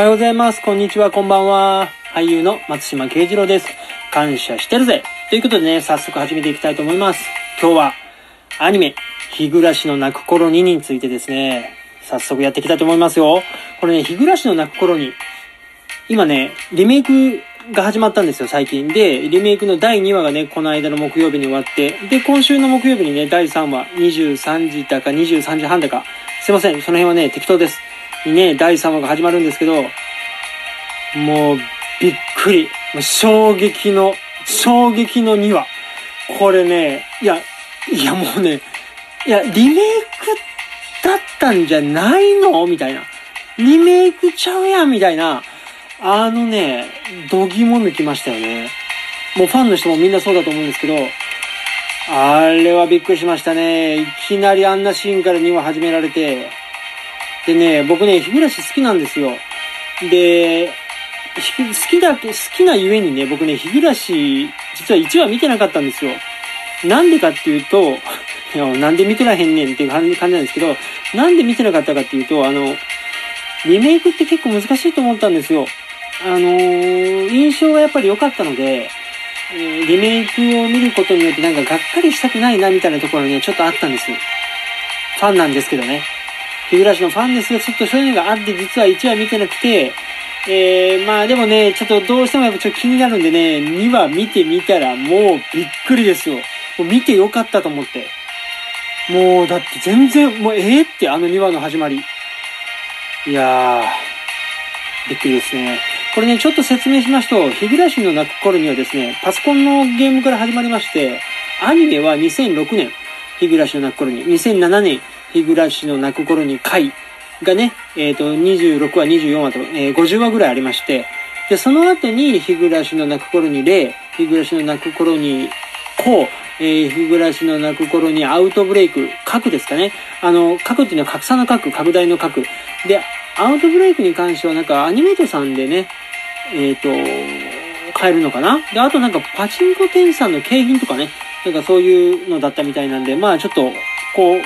おはようございます。こんにちは。こんばんは。俳優の松島慶次郎です。感謝してるぜ。ということでね、早速始めていきたいと思います。今日は、アニメ、日暮らしの泣く頃にについてですね、早速やっていきたいと思いますよ。これね、日暮らしの泣く頃に、今ね、リメイクが始まったんですよ、最近。で、リメイクの第2話がね、この間の木曜日に終わって、で、今週の木曜日にね、第3話、23時だか23時半だか、すいません、その辺はね、適当です。ね、第3話が始まるんですけど、もう、びっくり。衝撃の、衝撃の2話。これね、いや、いやもうね、いや、リメイクだったんじゃないの？みたいな。リメイクちゃうやんみたいな。あのね、度肝抜きましたよね。もうファンの人もみんなそうだと思うんですけど、あれはびっくりしましたね。いきなりあんなシーンから2話始められて、でね、僕ね、日暮らし好きなんですよ。で、好きだけ、好きなゆえにね、僕ね、日暮らし実は1話見てなかったんですよ。なんでかっていうと、いや、なんで見てらへんねんっていう感じなんですけど、なんで見てなかったかっていうと、あの、リメイクって結構難しいと思ったんですよ。あのー、印象がやっぱり良かったので、えー、リメイクを見ることによってなんかがっかりしたくないなみたいなところね、ちょっとあったんですよ。ファンなんですけどね。日暮のファンですが、ちょっとそういうのがあって、実は1話見てなくて、えー、まあでもね、ちょっとどうしてもやっぱちょっと気になるんでね、2話見てみたらもうびっくりですよ。もう見てよかったと思って。もうだって全然、もうええー、ってあの2話の始まり。いやー、びっくりですね。これね、ちょっと説明しますと、日暮らしの泣く頃にはですね、パソコンのゲームから始まりまして、アニメは2006年、日暮らしの泣く頃に、2007年、日暮らしの泣く頃に回がね、えっ、ー、と、26話、24話と、えー、50話ぐらいありまして、で、その後に、日暮らしの泣く頃に霊、日暮らしの泣く頃にこう、えー、日暮らしの泣く頃にアウトブレイク、核ですかね。あの、核っていうのは拡散の核、拡大の核。で、アウトブレイクに関してはなんかアニメートさんでね、えっ、ー、と、買えるのかなで、あとなんかパチンコ店さんの景品とかね、なんかそういうのだったみたいなんで、まあちょっと、こう、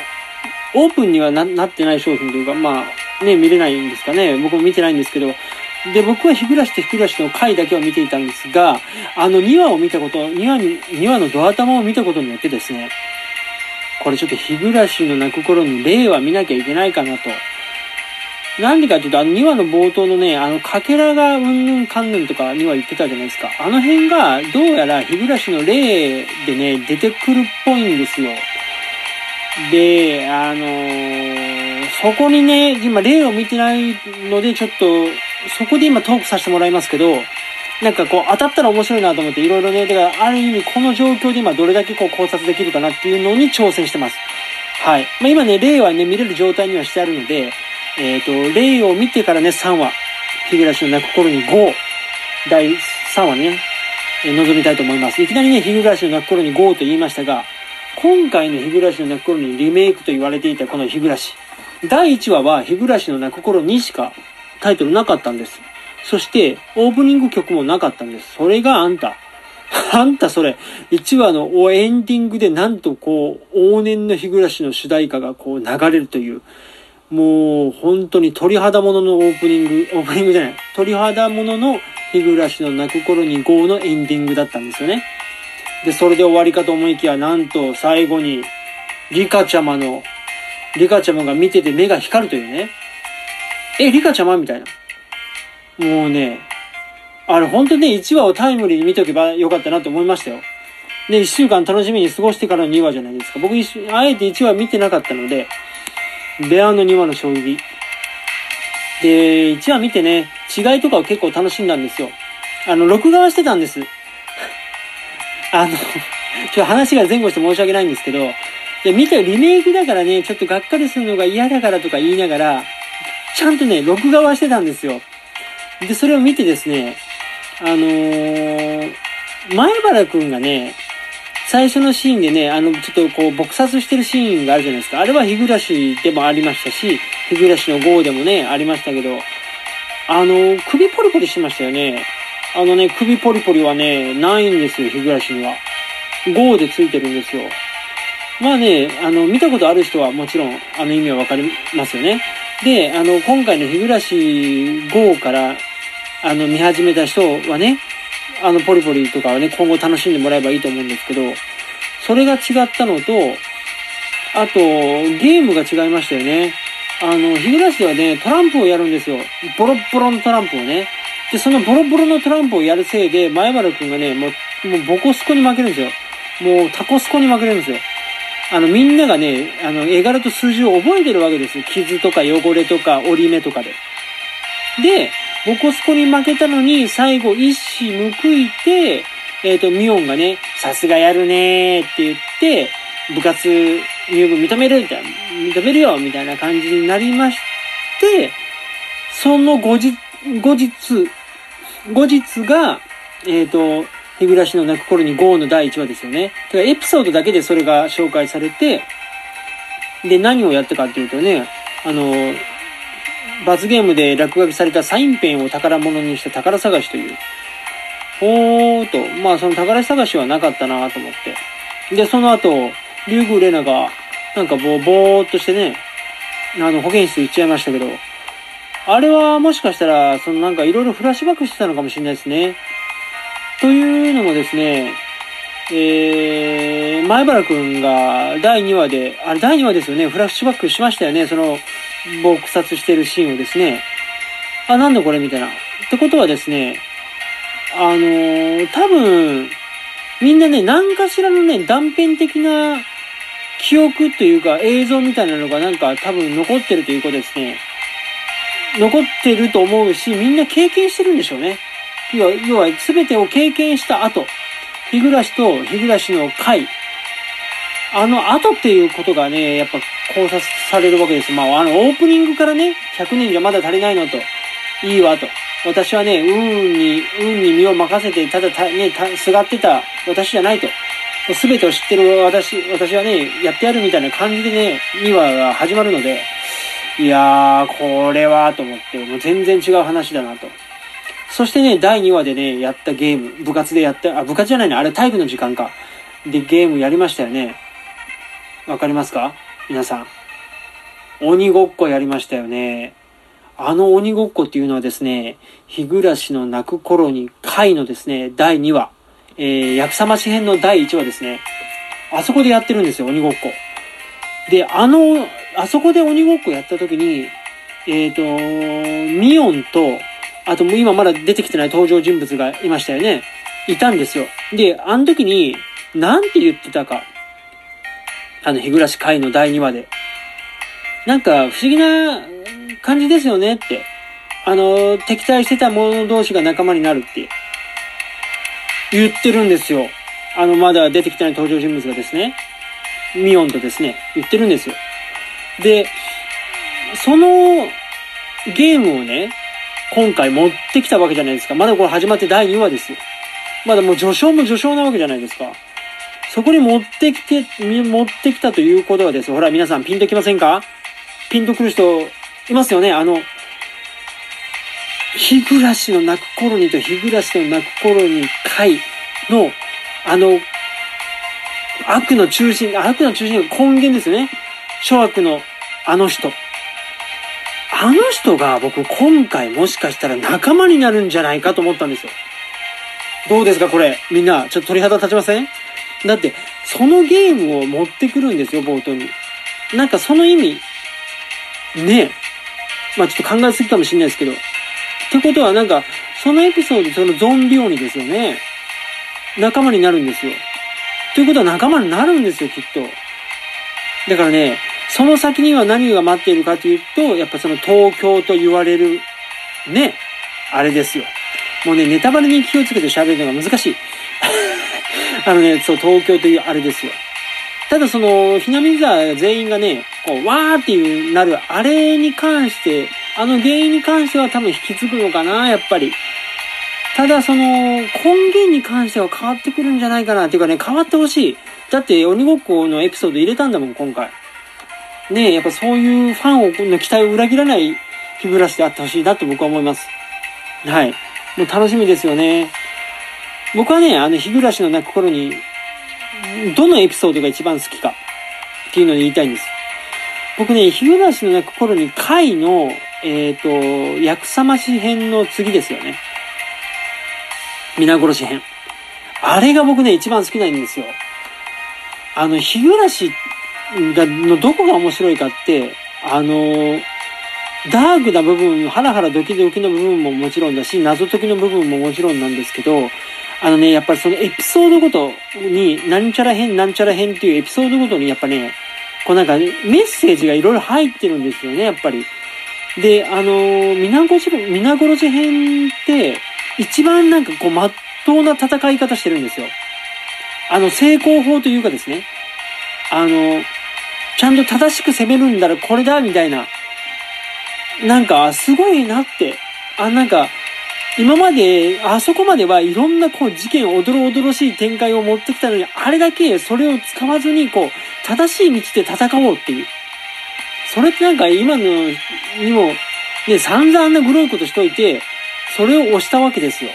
オープンにはなってない商品というか、まあ、ね、見れないんですかね。僕も見てないんですけど。で、僕は日暮らしと日暮らしの回だけを見ていたんですが、あの2話を見たこと、2話に、2話のドア玉を見たことによってですね、これちょっと日暮らしの泣く頃に例は見なきゃいけないかなと。なんでかっていうと、あの2話の冒頭のね、あの、かけらがうんぬんかんぬんとか2話言ってたじゃないですか。あの辺が、どうやら日暮らしの例でね、出てくるっぽいんですよ。で、あのー、そこにね、今例を見てないので、ちょっと、そこで今トークさせてもらいますけど、なんかこう当たったら面白いなと思っていろいろね、だからある意味この状況で今どれだけこう考察できるかなっていうのに挑戦してます。はい。まあ、今ね、例はね、見れる状態にはしてあるので、えっ、ー、と、例を見てからね、3話、日暮らしの泣く頃に5、第3話ね、えー、臨みたいと思います。いきなりね、日暮らしの泣く頃に5と言いましたが、今回の日暮らしの泣く頃にリメイクと言われていたこの日暮らし。第1話は日暮らしの泣く頃にしかタイトルなかったんです。そして、オープニング曲もなかったんです。それがあんた。あんたそれ、1話のエンディングでなんとこう、往年の日暮らしの主題歌がこう流れるという、もう本当に鳥肌もののオープニング、オープニングじゃない、鳥肌ものの日暮らしの泣く頃に GO のエンディングだったんですよね。で、それで終わりかと思いきや、なんと最後に、リカちゃまの、リカちゃまが見てて目が光るというね。え、リカちゃまみたいな。もうね、あれ本当ね、1話をタイムリーに見とけばよかったなと思いましたよ。で、1週間楽しみに過ごしてからの2話じゃないですか。僕、あえて1話見てなかったので、ベアの2話の衝撃。で、1話見てね、違いとかを結構楽しんだんですよ。あの、録画はしてたんです。あの、ちょっと話が前後して申し訳ないんですけど、いや、見てリメイクだからね、ちょっとがっかりするのが嫌だからとか言いながら、ちゃんとね、録画はしてたんですよ。で、それを見てですね、あのー、前原くんがね、最初のシーンでね、あの、ちょっとこう、撲殺してるシーンがあるじゃないですか。あれは日暮でもありましたし、日暮の号でもね、ありましたけど、あの、首ポリポリしましたよね。あのね、首ポリポリはね、ないんですよ、日暮らしには。5でついてるんですよ。まあね、あの、見たことある人はもちろん、あの意味はわかりますよね。で、あの、今回の日暮らし号から、あの、見始めた人はね、あの、ポリポリとかはね、今後楽しんでもらえばいいと思うんですけど、それが違ったのと、あと、ゲームが違いましたよね。あの、日暮らしではね、トランプをやるんですよ。ボロッボロのトランプをね。で、そのボロボロのトランプをやるせいで、前原くんがね、もう、もうボコスコに負けるんですよ。もうタコスコに負けるんですよ。あの、みんながね、あの、絵柄と数字を覚えてるわけですよ。傷とか汚れとか折り目とかで。で、ボコスコに負けたのに、最後一矢報いて、えっ、と、ミオンがね、さすがやるねーって言って、部活入部認めるみたいな、認めるよみたいな感じになりまして、その後日、後日、後日が、えっ、と、日暮らしの泣く頃に GO の第1話ですよね。だからエピソードだけでそれが紹介されて、で、何をやったかっていうとね、あの、罰ゲームで落書きされたサインペンを宝物にした宝探しという。おーと、まあその宝探しはなかったなと思って。で、その後、リュウグウレナが、なんかぼ、ぼーっとしてね、あの、保健室行っちゃいましたけど、あれはもしかしたら、そのなんかいろいろフラッシュバックしてたのかもしれないですね。というのもですね、えー、前原くんが第2話で、あれ第2話ですよね、フラッシュバックしましたよね、その、撲殺してるシーンをですね。あ、なんだこれみたいな。ってことはですね、あのー多分、みんなね、何かしらのね、断片的な記憶というか映像みたいなのがなんか多分残ってるということですね。残ってると思うし、みんな経験してるんでしょうね。要は、要は全てを経験した後、日暮らしと日暮らしの会、あの後っていうことがね、やっぱ考察されるわけです。まあ、あの、オープニングからね、100人じゃまだ足りないのと、いいわと。私はね、運に、運に身を任せて、ただた、ね、た、すがってた私じゃないと。すべてを知ってる私、私はね、やってやるみたいな感じでね、2話が始まるので、いやー、これは、と思って、もう全然違う話だなと。そしてね、第2話でね、やったゲーム、部活でやった、あ、部活じゃないね、あれ体育の時間か。で、ゲームやりましたよね。わかりますか？皆さん。鬼ごっこやりましたよね。あの鬼ごっこっていうのはですね、日暮らしの泣く頃に回のですね、第2話、えー、薬さまし編の第1話ですね。あそこでやってるんですよ、鬼ごっこ。で、あの、あそこで鬼ごっこやった時に、えっ、と、ミオンと、あともう今まだ出てきてない登場人物がいましたよね。いたんですよ。で、あの時に、なんて言ってたか。あの、日暮らし会の第2話で。なんか、不思議な感じですよねって。あの、敵対してた者同士が仲間になるって。言ってるんですよ。あの、まだ出てきてない登場人物がですね。ミオンとですね、言ってるんですよ。で、そのゲームをね、今回持ってきたわけじゃないですか。まだこれ始まって第2話ですよ。まだもう序章も序章なわけじゃないですか。そこに持ってきて、持ってきたということはですほら、皆さんピンときませんか？ピンとくる人いますよね？あの、日暮らしの泣く頃にと日暮らしの泣く頃に会の、あの、悪の中心、悪の中心が根源ですよね。諸悪のあの人。あの人が僕今回もしかしたら仲間になるんじゃないかと思ったんですよ。どうですかこれ。みんな、ちょっと鳥肌立ちません？だって、そのゲームを持ってくるんですよ、冒頭に。なんかその意味、ねえ。まあちょっと考えすぎかもしれないですけど。ってことはなんか、そのエピソード、そのゾンビ鬼ですよね。仲間になるんですよ。ということは仲間になるんですよ、きっと。だからね、その先には何が待っているかというと、やっぱその東京と言われる、ね、あれですよ。もうね、ネタバレに気をつけて喋るのが難しい。あのね、そう、東京というあれですよ。ただその、ひなみ座全員がね、こう、わーっていうなる、あれに関して、あの原因に関しては多分引き継ぐのかな、やっぱり。ただその、根源に関しては変わってくるんじゃないかな、っていうかね、変わってほしい。だって、鬼ごっこのエピソード入れたんだもん、今回。ねえ、やっぱそういうファンをの期待を裏切らない日暮らしであってほしいなと僕は思います。はい。もう楽しみですよね。僕はね、あの、日暮らしの泣く頃に、どのエピソードが一番好きかっていうのを言いたいんです。僕ね、日暮らしの泣く頃に回の、えっ、ー、と、薬さまし編の次ですよね。皆殺し編。あれが僕ね、一番好きなんですよ。あの、日暮らしが、のどこが面白いかって、あの、ダークな部分、ハラハラドキドキの部分ももちろんだし、謎解きの部分ももちろんなんですけど、あのね、やっぱりそのエピソードごとに、なんちゃら編、なんちゃら編っていうエピソードごとに、やっぱね、こうなんか、ねメッセージがいろいろ入ってるんですよね、やっぱり。で、あの、皆殺し、皆殺し編って、一番なんかこう、まっとうな戦い方してるんですよ。あの、成功法というかですね、あの、ちゃんと正しく攻めるんだらこれだ、みたいな。なんか、すごいなって。あ、なんか、今まで、あそこまではいろんなこう事件、おどろおどろしい展開を持ってきたのに、あれだけそれを使わずに、こう、正しい道で戦おうっていう。それってなんか今のにも、ね、散々なグロいことしといて、それを押したわけですよ。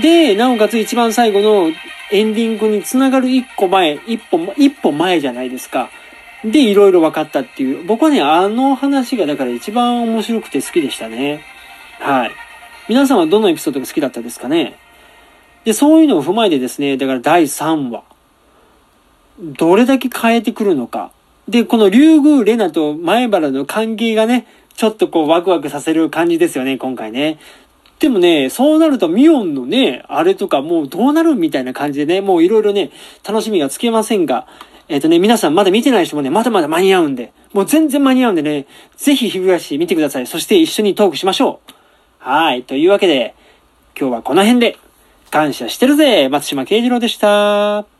で、なおかつ一番最後のエンディングにつながる一個前、一歩、一歩前じゃないですか。で、いろいろ分かったっていう。僕はね、あの話がだから一番面白くて好きでしたね。はい。皆さんはどのエピソードが好きだったですかね？で、そういうのを踏まえてですね、だから第3話。どれだけ変えてくるのか。で、この竜宮レナと前原の関係がね、ちょっとこうワクワクさせる感じですよね、今回ね。でもね、そうなるとミオンのね、あれとかもうどうなるみたいな感じでね、もういろいろね、楽しみがつけませんが、えっ、ー、とね、皆さんまだ見てない人もね、まだまだ間に合うんで、もう全然間に合うんでね、ぜひ日暮らし見てください。そして一緒にトークしましょう。はい。というわけで、今日はこの辺で、感謝してるぜ松島慶次郎でした。